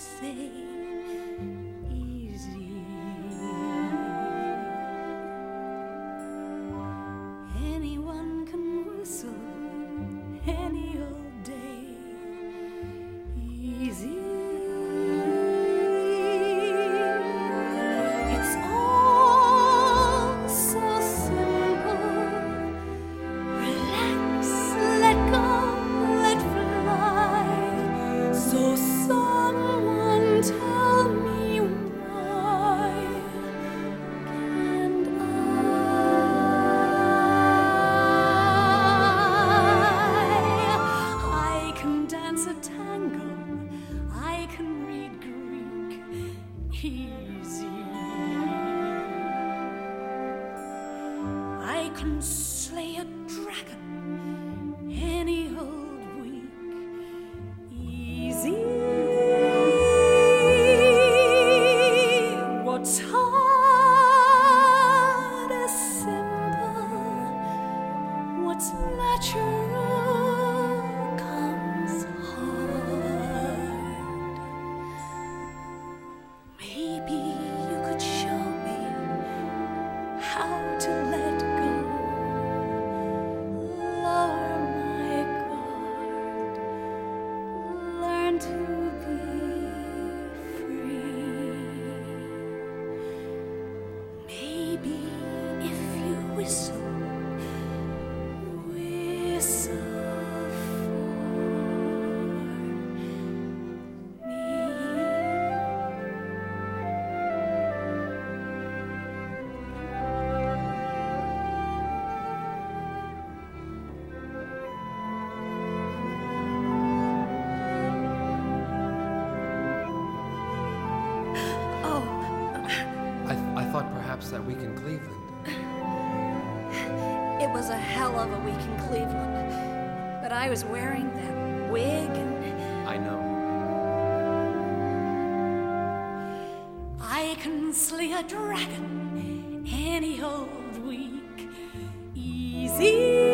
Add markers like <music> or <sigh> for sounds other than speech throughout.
say. Dance a tango, I can read Greek, easy. I can slay a dragon that week in Cleveland. <laughs> It was a hell of a week in Cleveland. But I was wearing that wig and. I know. I can slay a dragon any old week. Easy.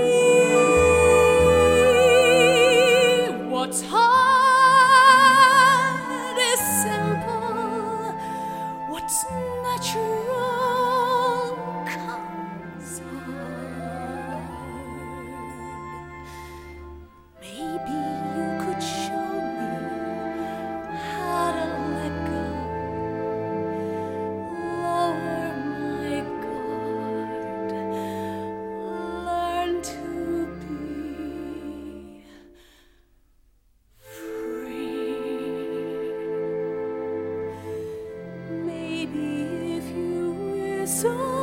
What's natural? Jesus.